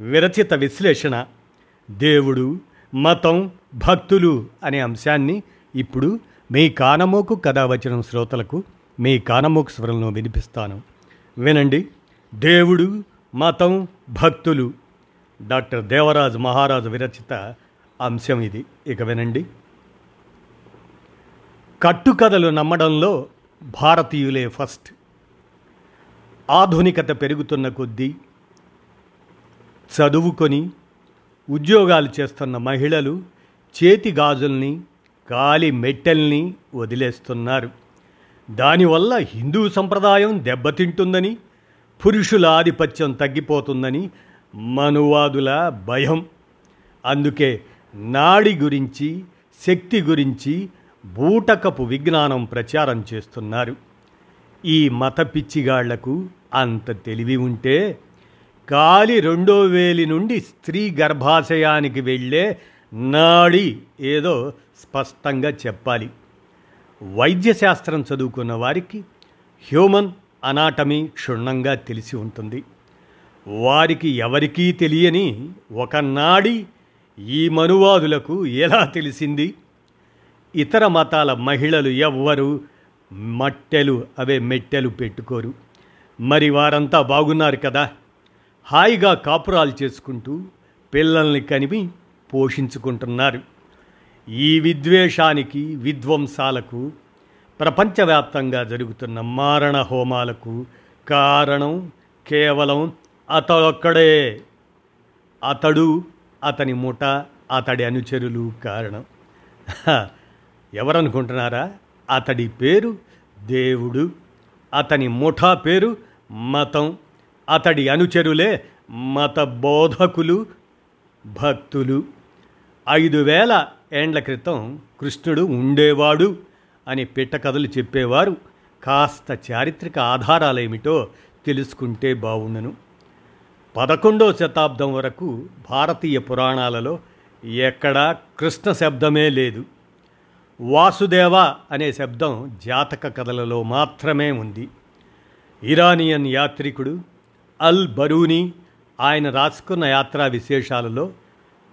విరచిత విశ్లేషణ. దేవుడు మతం భక్తులు అనే అంశాన్ని ఇప్పుడు మీ కానమోకు కథావచనం శ్రోతలకు మీ కానమోకు స్వరంలో వినిపిస్తాను. వినండి. దేవుడు మతం భక్తులు. డాక్టర్ దేవరాజు మహారాజు విరచిత అంశం ఇది. ఇక వినండి. కట్టుకథలు నమ్మడంలో భారతీయులే ఫస్ట్. ఆధునికత పెరుగుతున్న కొద్దీ చదువుకొని ఉద్యోగాలు చేస్తున్న మహిళలు చేతి గాజుల్ని కాలి మెట్టెల్ని వదిలేస్తున్నారు. దానివల్ల హిందూ సంప్రదాయం దెబ్బతింటుందని పురుషుల ఆధిపత్యం తగ్గిపోతుందని మనువాదుల భయం. అందుకే నాడి గురించి శక్తి గురించి బూటకపు విజ్ఞానం ప్రచారం చేస్తున్నారు. ఈ మత పిచ్చిగాళ్ళకు అంత తెలివి ఉంటే కాలి రెండో వేలి నుండి స్త్రీ గర్భాశయానికి వెళ్ళే నాడి ఏదో స్పష్టంగా చెప్పాలి. వైద్యశాస్త్రం చదువుకున్న వారికి హ్యూమన్ అనాటమీ క్షుణ్ణంగా తెలిసి ఉంటుంది. వారికి ఎవరికీ తెలియని ఒక నాడి ఈ మనువాదులకు ఎలా తెలిసింది? ఇతర మతాల మహిళలు ఎవ్వరు మట్టెలు అవే మెట్టెలు పెట్టుకోరు. మరి వారంతా బాగున్నారు కదా? హాయిగా కాపురాలు చేసుకుంటూ పిల్లల్ని కనిపి పోషించుకుంటున్నారు. ఈ విద్వేషానికి విధ్వంసాలకు ప్రపంచవ్యాప్తంగా జరుగుతున్న మారణ హోమాలకు కారణం కేవలం అతడొక్కడే. అతడు అతని ముఠ అతడి అనుచరులు కారణం. ఎవరనుకుంటున్నారా? అతడి పేరు దేవుడు అతని ముఠా పేరు మతం. అతడి అనుచరులే మత బోధకులు భక్తులు. ఐదు వేల ఏండ్ల క్రితం కృష్ణుడు ఉండేవాడు అని పిట్టకథలు చెప్పేవారు. కాస్త చారిత్రక ఆధారాలేమిటో తెలుసుకుంటే బావుండును. పదకొండో శతాబ్దం వరకు భారతీయ పురాణాలలో ఎక్కడా కృష్ణ శబ్దమే లేదు. వాసుదేవ అనే శబ్దం జాతక కథలలో మాత్రమే ఉంది. ఇరానియన్ యాత్రికుడు అల్ బరూని ఆయన రాసుకున్న యాత్రా విశేషాలలో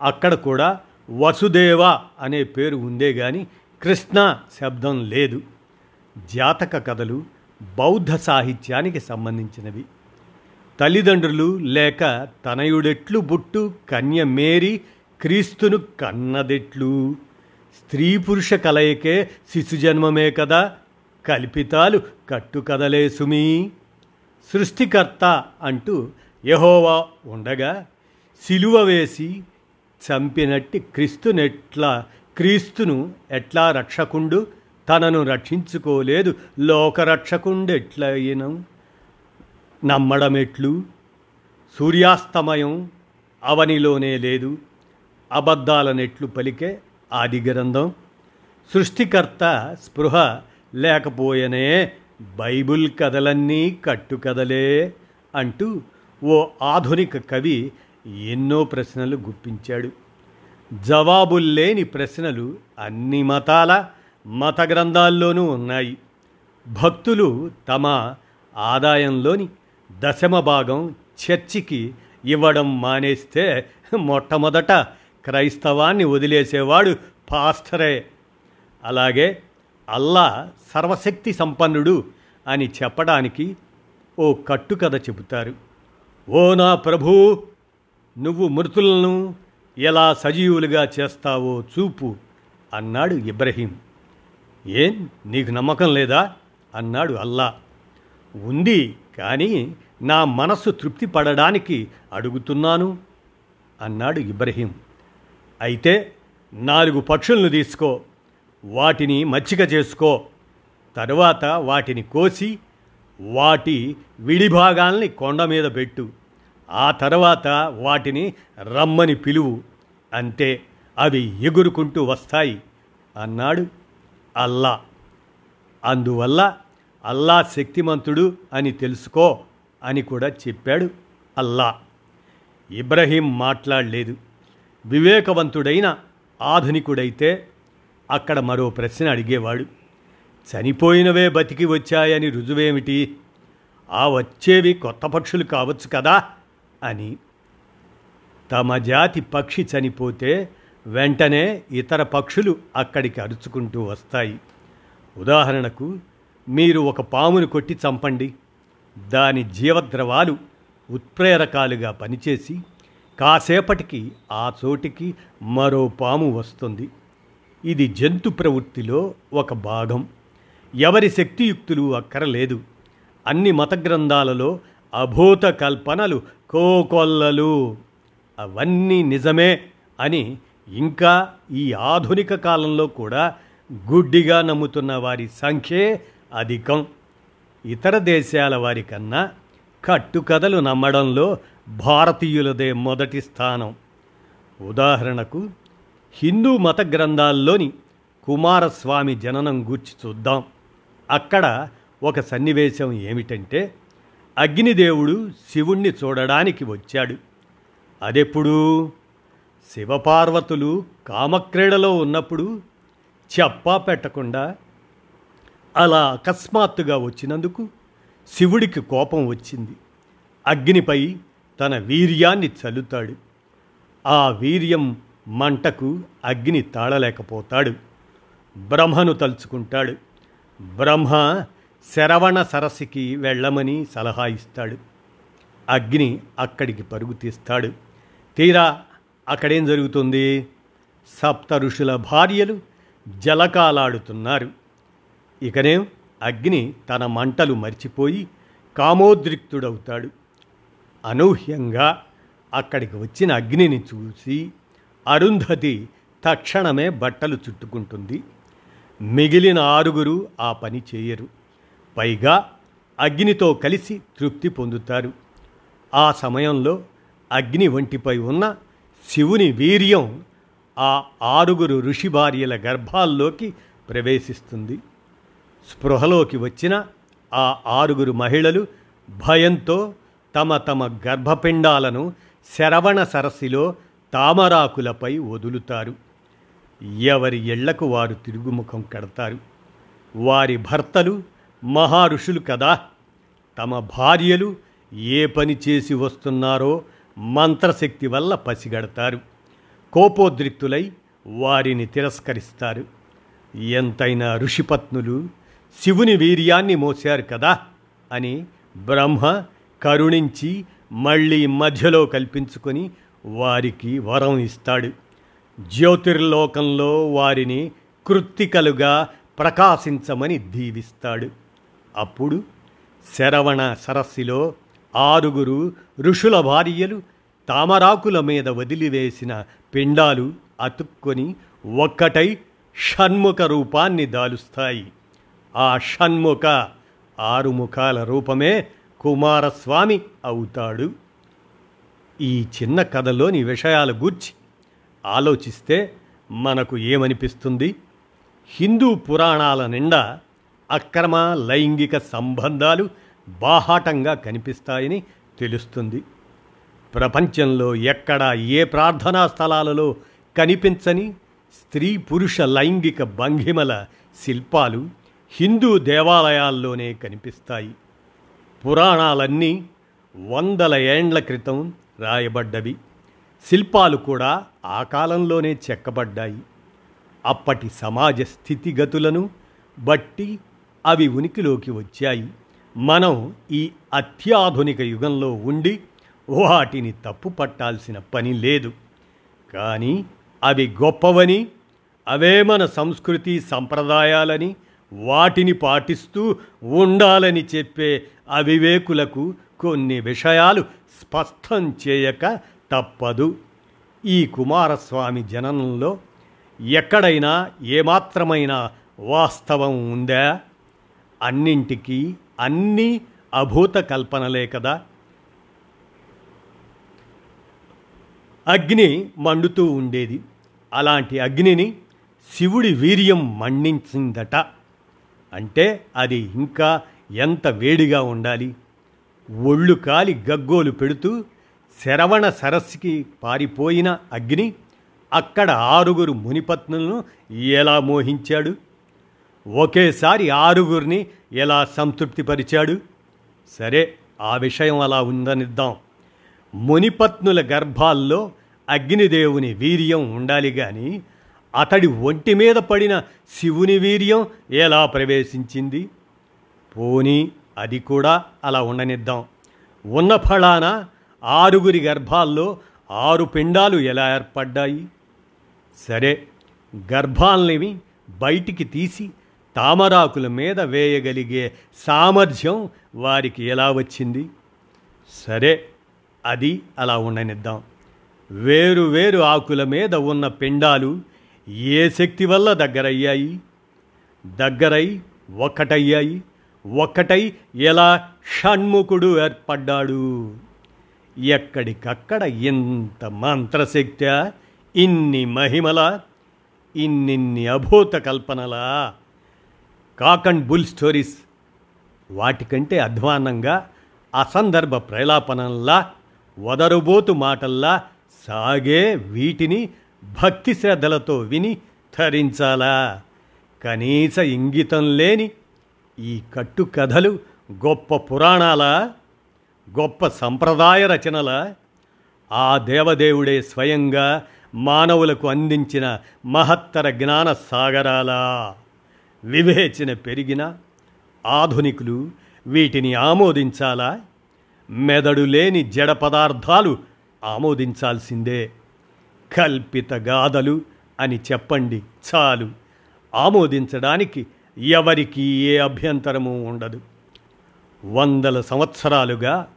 అక్కడ కూడా వసుదేవ అనే పేరు ఉందే గాని కృష్ణ శబ్దం లేదు. జాతక కథలు బౌద్ధ సాహిత్యానికి సంబంధించినవి. తల్లిదండ్రులు లేక తనయుడెట్లు బుట్టు కన్య మేరీ క్రీస్తును కన్నదెట్లు. స్త్రీ పురుష కలయికే శిశుజన్మమే కదా కల్పితాలు కట్టుకదలే సుమీ సృష్టికర్త అంటూ యహోవా ఉండగా సిలువ వేసి చంపినట్టి క్రీస్తునెట్లా క్రీస్తును ఎట్లా రక్షకుండు? తనను రక్షించుకోలేదు. లోకరక్షకుండు లోకరక్షకుండెట్లయినం నమ్మడమెట్లు? సూర్యాస్తమయం అవనిలోనే లేదు. అబద్ధాలనెట్లు పలికే ఆది గ్రంథం సృష్టికర్త స్పృహ లేకపోయనే బైబుల్ కథలన్నీ కట్టుకథలే అంటూ ఓ ఆధునిక కవి ఎన్నో ప్రశ్నలు గుప్పించాడు. జవాబుల్లేని ప్రశ్నలు అన్ని మతాల మత గ్రంథాల్లోనూ ఉన్నాయి. భక్తులు తమ ఆదాయంలోని దశమ భాగం చర్చికి ఇవ్వడం మానేస్తే మొట్టమొదట క్రైస్తవాన్ని వదిలేసేవాడు పాస్టరే. అలాగే అల్లా సర్వశక్తి సంపన్నుడు అని చెప్పడానికి ఓ కట్టుకథ చెబుతారు. ఓ నా ప్రభూ నువ్వు మృతులను ఎలా సజీవులుగా చేస్తావో చూపు అన్నాడు ఇబ్రహీం. ఏం నీకు నమ్మకం లేదా? అన్నాడు అల్లా. ఉంది కానీ నా మనస్సు తృప్తి పడడానికి అడుగుతున్నాను అన్నాడు ఇబ్రహీం. అయితే నాలుగు పక్షులను తీసుకో వాటిని మచ్చిక చేసుకో. తరువాత వాటిని కోసి వాటి విడిభాగాల్ని కొండ మీద పెట్టు. ఆ తర్వాత వాటిని రమ్మని పిలువు. అంతే అవి ఎగురుకుంటూ వస్తాయి అన్నాడు అల్లా. అందువల్ల అల్లా శక్తిమంతుడు అని తెలుసుకో అని కూడా చెప్పాడు అల్లా. ఇబ్రహీం మాట్లాడలేదు. వివేకవంతుడైన ఆధునికుడైతే అక్కడ మరో ప్రశ్న అడిగేవాడు చనిపోయినవే బతికి వచ్చాయని రుజువేమిటి? ఆ వచ్చేవి కొత్త పక్షులు కావచ్చు కదా? అని. తమ జాతి పక్షి చనిపోతే వెంటనే ఇతర పక్షులు అక్కడికి అరుచుకుంటూ వస్తాయి. ఉదాహరణకు మీరు ఒక పామును కొట్టి చంపండి. దాని జీవద్రవాలు ఉత్ప్రేరకాలుగా పనిచేసి కాసేపటికి ఆ చోటికి మరో పాము వస్తుంది. ఇది జంతు ప్రవృత్తిలో ఒక భాగం. ఎవరి శక్తియుక్తులు అక్కరలేదు. అన్ని మత గ్రంథాలలో అభూత కల్పనలు కోకొల్లలు. అవన్నీ నిజమే అని ఇంకా ఈ ఆధునిక కాలంలో కూడా గుడ్డిగా నమ్ముతున్న వారి సంఖ్యే అధికం. ఇతర దేశాల వారికన్నా కట్టుకథలు నమ్మడంలో భారతీయులదే మొదటి స్థానం. ఉదాహరణకు హిందూ మత గ్రంథాల్లోని కుమారస్వామి జననం గూర్చి చూద్దాం. అక్కడ ఒక సన్నివేశం ఏమిటంటే అగ్నిదేవుడు శివుణ్ణి చూడడానికి వచ్చాడు. అదెప్పుడు? శివపార్వతులు కామక్రీడలో ఉన్నప్పుడు చెప్పా పెట్టకుండా అలా అకస్మాత్తుగా వచ్చినందుకు శివుడికి కోపం వచ్చింది. అగ్నిపై తన వీర్యాన్ని చల్లుతాడు. ఆ వీర్యం మంటకు అగ్ని తాళలేకపోతాడు. బ్రహ్మను తలుచుకుంటాడు. బ్రహ్మ శరవణ సరస్సుకి వెళ్ళమని సలహా ఇస్తాడు. అగ్ని అక్కడికి పరుగు తీస్తాడు. తీరా అక్కడేం జరుగుతుంది? సప్త ఋషుల భార్యలు జలకాలాడుతున్నారు. ఇకనే అగ్ని తన మంటలు మర్చిపోయి కామోద్రిక్తుడవుతాడు. అనూహ్యంగా అక్కడికి వచ్చిన అగ్నిని చూసి అరుంధతి తక్షణమే బట్టలు చుట్టుకుంటుంది. మిగిలిన ఆరుగురు ఆ పని చేయరు. పైగా అగ్నితో కలిసి తృప్తి పొందుతారు. ఆ సమయంలో అగ్ని వంటిపై ఉన్న శివుని వీర్యం ఆ ఆరుగురు ఋషి భార్యల గర్భాల్లోకి ప్రవేశిస్తుంది. స్పృహలోకి వచ్చిన ఆ ఆరుగురు మహిళలు భయంతో తమ తమ గర్భపిండాలను శరవణ సరస్సులో తామరాకులపై వదులుతారు. ఎవరి ఇళ్ళకు వారు తిరుగుముఖం కడతారు. వారి భర్తలు మహారుషులు కదా. తమ భార్యలు ఏ పని చేసి వస్తున్నారో మంత్రశక్తి వల్ల పసిగడతారు. కోపోద్రిక్తులై వారిని తిరస్కరిస్తారు. ఎంతైనా ఋషిపత్నులు శివుని వీర్యాన్ని మోశారు కదా అని బ్రహ్మ కరుణించి మళ్ళీ మధ్యలో కల్పించుకొని వారికి వరం ఇస్తాడు. జ్యోతిర్లోకంలో వారిని కృత్తికలుగా ప్రకాశించమని దీవిస్తాడు. అప్పుడు శరవణ సరస్సులో ఆరుగురు ఋషుల భార్యలు తామరాకుల మీద వదిలివేసిన పిండాలు అతుక్కొని ఒక్కటై షణ్ముఖ రూపాన్ని దాలుస్తాయి. ఆ షణ్ముఖ ఆరుముఖాల రూపమే కుమారస్వామి అవుతాడు. ఈ చిన్న కథలోని విషయాల గూర్చి ఆలోచిస్తే మనకు ఏమనిపిస్తుంది? హిందూ పురాణాల నిండా అక్రమ లైంగిక సంబంధాలు బాహాటంగా కనిపిస్తాయని తెలుస్తుంది. ప్రపంచంలో ఎక్కడ ఏ ప్రార్థనా స్థలాలలో కనిపించని స్త్రీ పురుష లైంగిక భంగిమల శిల్పాలు హిందూ దేవాలయాల్లోనే కనిపిస్తాయి. పురాణాలన్నీ వందల ఏండ్ల క్రితం రాయబడ్డవి. శిల్పాలు కూడా ఆ కాలంలోనే చెక్కబడ్డాయి. అప్పటి సమాజ స్థితిగతులను బట్టి అవి ఉనికిలోకి వచ్చాయి. మనం ఈ అత్యాధునిక యుగంలో ఉండి వాటిని తప్పు పట్టాల్సిన పని లేదు. కానీ అవి గొప్పవని అవే మన సంస్కృతి సంప్రదాయాలని వాటిని పాటిస్తూ ఉండాలని చెప్పే అవివేకులకు కొన్ని విషయాలు స్పష్టం చేయక తప్పదు. ఈ కుమారస్వామి జననంలో ఎక్కడైనా ఏమాత్రమైన వాస్తవం ఉందా? అన్నింటికీ అన్నీ అభూత కల్పనలే కదా. అగ్ని మండుతూ ఉండేది. అలాంటి అగ్నిని శివుడి వీర్యం మండించిందట అంటే అది ఇంకా ఎంత వేడిగా ఉండాలి? ఒళ్ళు కాలి గగ్గోలు పెడుతూ శరవణ సరస్సుకి పారిపోయిన అగ్ని అక్కడ ఆరుగురు మునిపత్నులను ఎలా మోహించాడు? ఒకేసారి ఆరుగురిని ఎలా సంతృప్తిపరిచాడు? సరే ఆ విషయం అలా ఉందనిద్దాం. మునిపత్నుల గర్భాల్లో అగ్నిదేవుని వీర్యం ఉండాలి కానీ అతడి ఒంటి మీద పడిన శివుని వీర్యం ఎలా ప్రవేశించింది? పోనీ అది కూడా అలా ఉండనిద్దాం. ఉన్న ఫలాన ఆరుగురి గర్భాల్లో ఆరు పిండాలు ఎలా ఏర్పడ్డాయి? సరే గర్భాల్నివి బయటికి తీసి తామరాకుల మీద వేయగలిగే సామర్థ్యం వారికి ఎలా వచ్చింది? సరే అది అలా ఉండనిద్దాం. వేరు వేరు ఆకుల మీద ఉన్న పిండాలు ఏ శక్తి వల్ల దగ్గరయ్యాయి? దగ్గరై ఒక్కటయ్యాయి ఒక్కటై ఎలా షణ్ముఖుడు ఏర్పడ్డాడు? ఎక్కడికక్కడ ఇంత మంత్రశక్తి ఇన్ని మహిమల ఇన్నిన్ని అభూత కల్పనలా? కాక్ అండ్ బుల్ స్టోరీస్ వాటికంటే అధ్వానంగా అసందర్భ ప్రలాపనల్లా వదరుబోతు మాటల్లా సాగే వీటిని భక్తి శ్రద్ధలతో విని ధరించాలా? కనీస ఇంగితం లేని ఈ కట్టు కథలు గొప్ప పురాణాల గొప్ప సంప్రదాయ రచనల ఆ దేవదేవుడే స్వయంగా మానవులకు అందించిన మహత్తర జ్ఞాన సాగరాల వివేచన పెరిగిన ఆధునికులు వీటిని ఆమోదించాలా? మెదడు లేని జడ పదార్థాలు ఆమోదించాల్సిందే. కల్పిత గాథలు అని చెప్పండి చాలు. ఆమోదించడానికి ఎవరికి ఏ అభ్యంతరము ఉండదు. వందల సంవత్సరాలుగా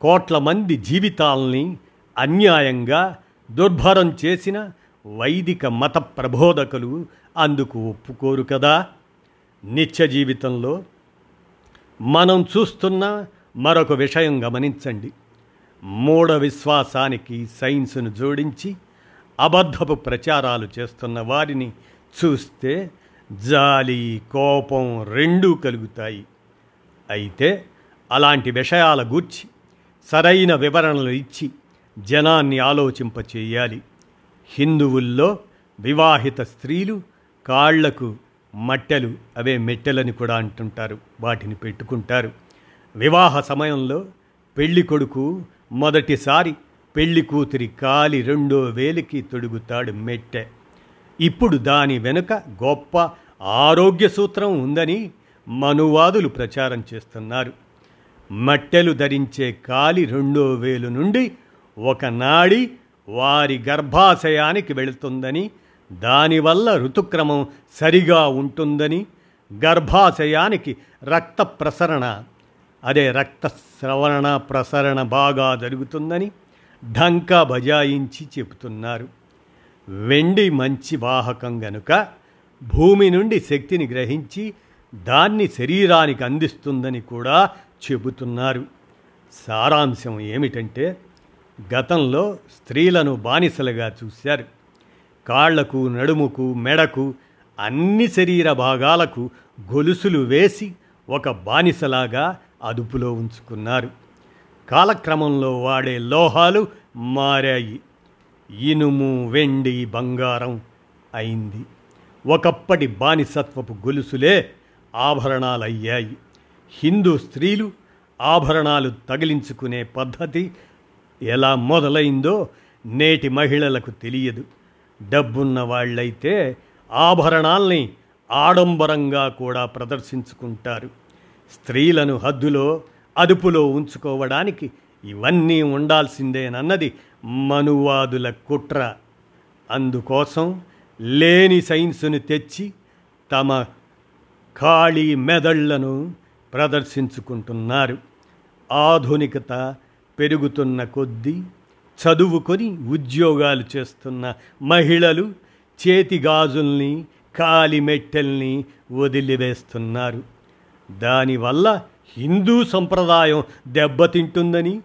కోట్ల మంది జీవితాల్ని అన్యాయంగా దుర్భరం చేసిన వైదిక మత ప్రబోధకులు అందుకు ఒప్పుకోరు కదా? నిత్య జీవితంలో మనం చూస్తున్న మరొక విషయం గమనించండి. మూఢ విశ్వాసానికి సైన్స్ను జోడించి అబద్ధపు ప్రచారాలు చేస్తున్న వారిని చూస్తే జాలి కోపం రెండూ కలుగుతాయి. అయితే అలాంటి విషయాల గూర్చి సరైన వివరణలు ఇచ్చి జనాన్ని ఆలోచింపచేయాలి. హిందువుల్లో వివాహిత స్త్రీలు కాళ్ళకు మట్టెలు అవే మెట్టెలని కూడా అంటుంటారు వాటిని పెట్టుకుంటారు. వివాహ సమయంలో పెళ్ళి కొడుకు మొదటిసారి పెళ్ళి కూతురి కాలి రెండో వేలికి తొడుగుతాడు మెట్టె. ఇప్పుడు దాని వెనుక గొప్ప ఆరోగ్య సూత్రం ఉందని మనువాదులు ప్రచారం చేస్తున్నారు. మట్టెలు ధరించే కాలి రెండో వేలు నుండి ఒక నాడి వారి గర్భాశయానికి వెళుతుందని దానివల్ల ఋతుక్రమం సరిగా ఉంటుందని గర్భాశయానికి రక్త ప్రసరణ అదే రక్త స్రవణ ప్రసరణ బాగా జరుగుతుందని ఢంకా బజాయించి చెబుతున్నారు. వెండి మంచి వాహకం గనుక భూమి నుండి శక్తిని గ్రహించి దాన్ని శరీరానికి అందిస్తుందని కూడా చెబుతున్నారు. సారాంశం ఏమిటంటే గతంలో స్త్రీలను బానిసలుగా చూశారు. కాళ్ళకు నడుముకు మెడకు అన్ని శరీర భాగాలకు గొలుసులు వేసి ఒక బానిసలాగా అదుపులో ఉంచుకున్నారు. కాలక్రమంలో వాడే లోహాలు మారాయి. ఇనుము వెండి బంగారం అయింది. ఒకప్పటి బానిసత్వపు గొలుసులే ఆభరణాలయ్యాయి. హిందూ స్త్రీలు ఆభరణాలు తగిలించుకునే పద్ధతి ఎలా మొదలైందో నేటి మహిళలకు తెలియదు. డబ్బున్న వాళ్ళైతే ఆభరణాల్ని ఆడంబరంగా కూడా ప్రదర్శించుకుంటారు. స్త్రీలను హద్దులో అదుపులో ఉంచుకోవడానికి ఇవన్నీ ఉండాల్సిందేనన్నది మనువాదుల కుట్ర. అందుకోసం లేని సైన్సును తెచ్చి తమ ఖాళీ మెదళ్ళను ప్రదర్శించుకుంటున్నారు. ఆధునికత పెరుగుతున్న కొద్దీ చదువుకొని ఉద్యోగాలు చేస్తున్న మహిళలు చేతి గాజుల్ని కాలి మెట్టెల్ని వదిలివేస్తున్నారు. దానివల్ల హిందూ సంప్రదాయం దెబ్బతింటుందని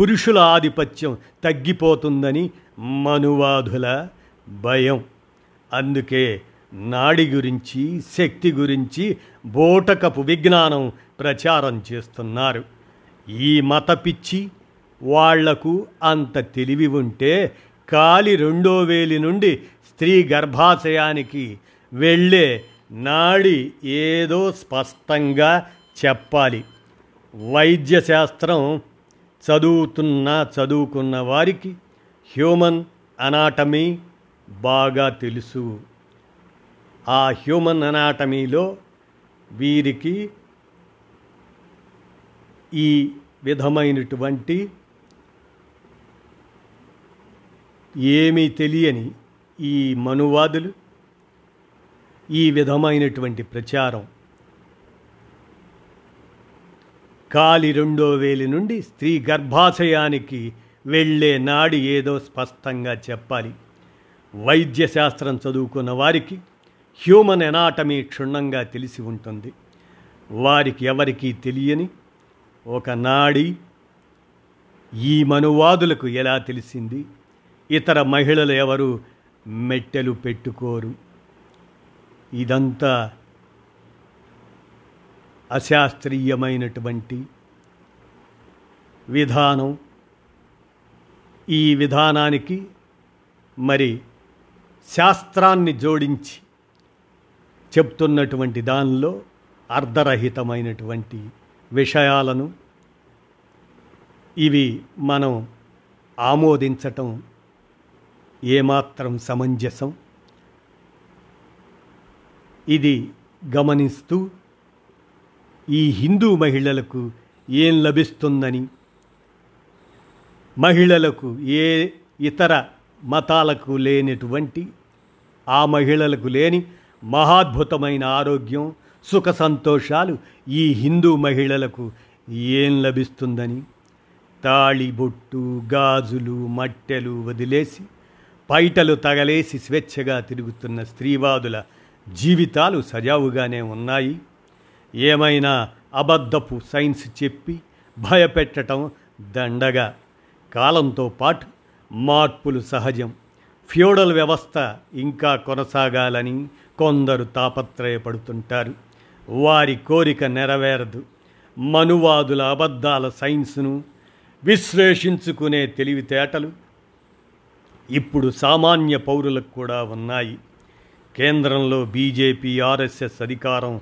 పురుషుల ఆధిపత్యం తగ్గిపోతుందని మనువాదుల భయం. అందుకే నాడి గురించి శక్తి గురించి బోటకపు విజ్ఞానం ప్రచారం చేస్తున్నారు. ఈ మత పిచ్చి వాళ్ళకు అంత తెలివి ఉంటే కాలి రెండో వేలి నుండి స్త్రీ గర్భాశయానికి వెళ్ళే నాడి ఏదో స్పష్టంగా చెప్పాలి. వైద్య శాస్త్రం చదువుతున్న చదువుకున్న వారికి హ్యూమన్ అనాటమీ బాగా తెలుసు. ఆ హ్యూమన్ అనాటమీలో వీరికి ఈ విధమైనటువంటి ఏమీ తెలియని ఈ మనువాదులు ఈ విధమైనటువంటి ప్రచారం కాలి రెండో వేలి నుండి స్త్రీ గర్భాశయానికి వెళ్ళే నాడి ఏదో స్పష్టంగా చెప్పాలి. వైద్య శాస్త్రం చదువుకున్న వారికి హ్యూమన్ ఎనాటమీ క్షుణ్ణంగా తెలిసి ఉంటుంది. వారికి ఎవరికీ తెలియని ఒక నాడి ఈ మనువాదులకు ఎలా తెలిసింది? ఇతర మహిళలు ఎవరు? మెట్టెలు పెట్టుకోరు. ఇదంతా అశాస్త్రీయమైనటువంటి విధానం. ఈ విధానానికి మరి శాస్త్రాన్ని జోడించి చెప్తున్నటువంటి దానిలో అర్ధరహితమైనటువంటి విషయాలను ఇవి మనం ఆమోదించటం ఏమాత్రం సమంజసం. ఇది గమనిస్తూ ఈ హిందూ మహిళలకు ఏం లభిస్తుందని మహిళలకు ఏ ఇతర మతాలకు లేనటువంటి ఆ మహిళలకు లేని మహాద్భుతమైన ఆరోగ్యం సుఖ సంతోషాలు ఈ హిందూ మహిళలకు ఏం లభిస్తుందని? తాళిబొట్టు గాజులు మట్టెలు వదిలేసి పైటలు తగలేసి స్వేచ్ఛగా తిరుగుతున్న స్త్రీవాదుల జీవితాలు సజావుగానే ఉన్నాయి. ఏమైనా అబద్ధపు సైన్స్ చెప్పి భయపెట్టడం దండగా. కాలంతో పాటు మార్పులు సహజం. ఫ్యూడల్ వ్యవస్థ ఇంకా కొనసాగాలని కొందరు తాపత్రయపడుతుంటారు. వారి కోరిక నెరవేరదు. మనువాదుల అబద్ధాల సైన్స్ను విశ్లేషించుకునే తెలివితేటలు ఇప్పుడు సామాన్య పౌరులకు కూడా ఉన్నాయి. కేంద్రంలో బీజేపీ ఆర్ఎస్ఎస్ అధికారం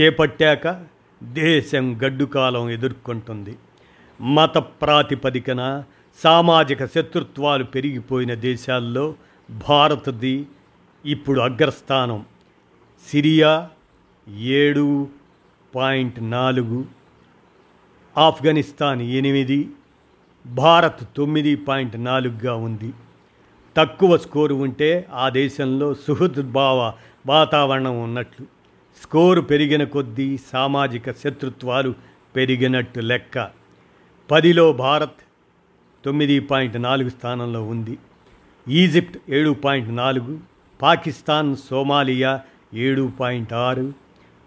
చేపట్టాక దేశం గడ్డుకాలం ఎదుర్కొంటుంది. మత ప్రాతిపదికన సామాజిక శత్రుత్వాలు పెరిగిపోయిన దేశాల్లో భారత్ది ఇప్పుడు అగ్రస్థానం. సిరియా ఏడు పాయింట్ నాలుగు ఆఫ్ఘనిస్తాన్ ఎనిమిది భారత్ తొమ్మిది పాయింట్ నాలుగుగా ఉంది. తక్కువ స్కోరు ఉంటే ఆ దేశంలో సుహృద్భావ వాతావరణం ఉన్నట్లు. స్కోరు పెరిగిన కొద్దీ సామాజిక శత్రుత్వాలు పెరిగినట్టు లెక్క. పదిలో భారత్ తొమ్మిది పాయింట్ నాలుగు స్థానంలో ఉంది. ఈజిప్ట్ ఏడు పాయింట్ నాలుగు పాకిస్తాన్ సోమాలియా ఏడు పాయింట్ ఆరు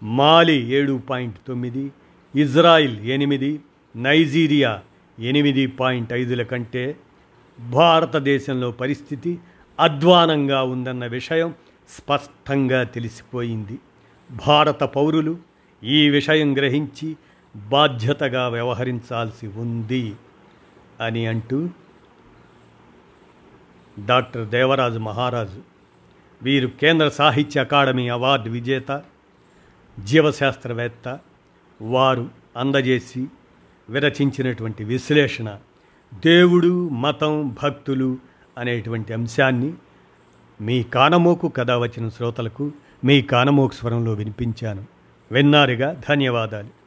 మాలి ఏడు పాయింట్ తొమ్మిది ఇజ్రాయిల్ ఎనిమిది నైజీరియా ఎనిమిది పాయింట్ ఐదుల కంటే భారతదేశంలో పరిస్థితి అధ్వానంగా ఉందన్న విషయం స్పష్టంగా తెలిసిపోయింది. భారత పౌరులు ఈ విషయం గ్రహించి బాధ్యతగా వ్యవహరించాల్సి ఉంది. అని అంటూ డాక్టర్ దేవరాజు మహారాజు వీరు కేంద్ర సాహిత్య అకాడమీ అవార్డు విజేత జీవశాస్త్రవేత్త వారు అందజేసి విరచించినటువంటి విశ్లేషణ దేవుడు మతం భక్తులు అనేటువంటి అంశాన్ని మీ కానమోకు కథ వచ్చిన శ్రోతలకు మీ కానమోకు స్వరంలో వినిపించాను. విన్నారుగా ధన్యవాదాలు.